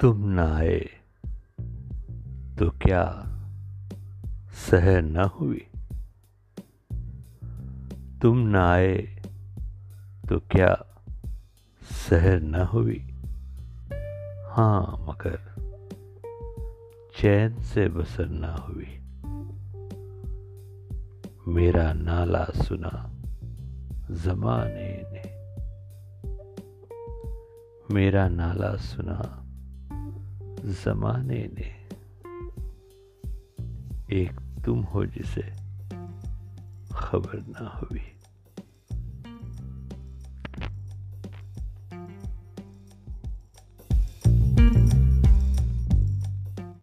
तुम न आए तो क्या सहर न हुई? तुम न आए तो क्या सहर न हुई? हाँ मगर चैन से बसर न हुई। मेरा नाला सुना जमाने ने। मेरा नाला सुना जमाने ने एक तुम हो जिसे खबर ना हुई।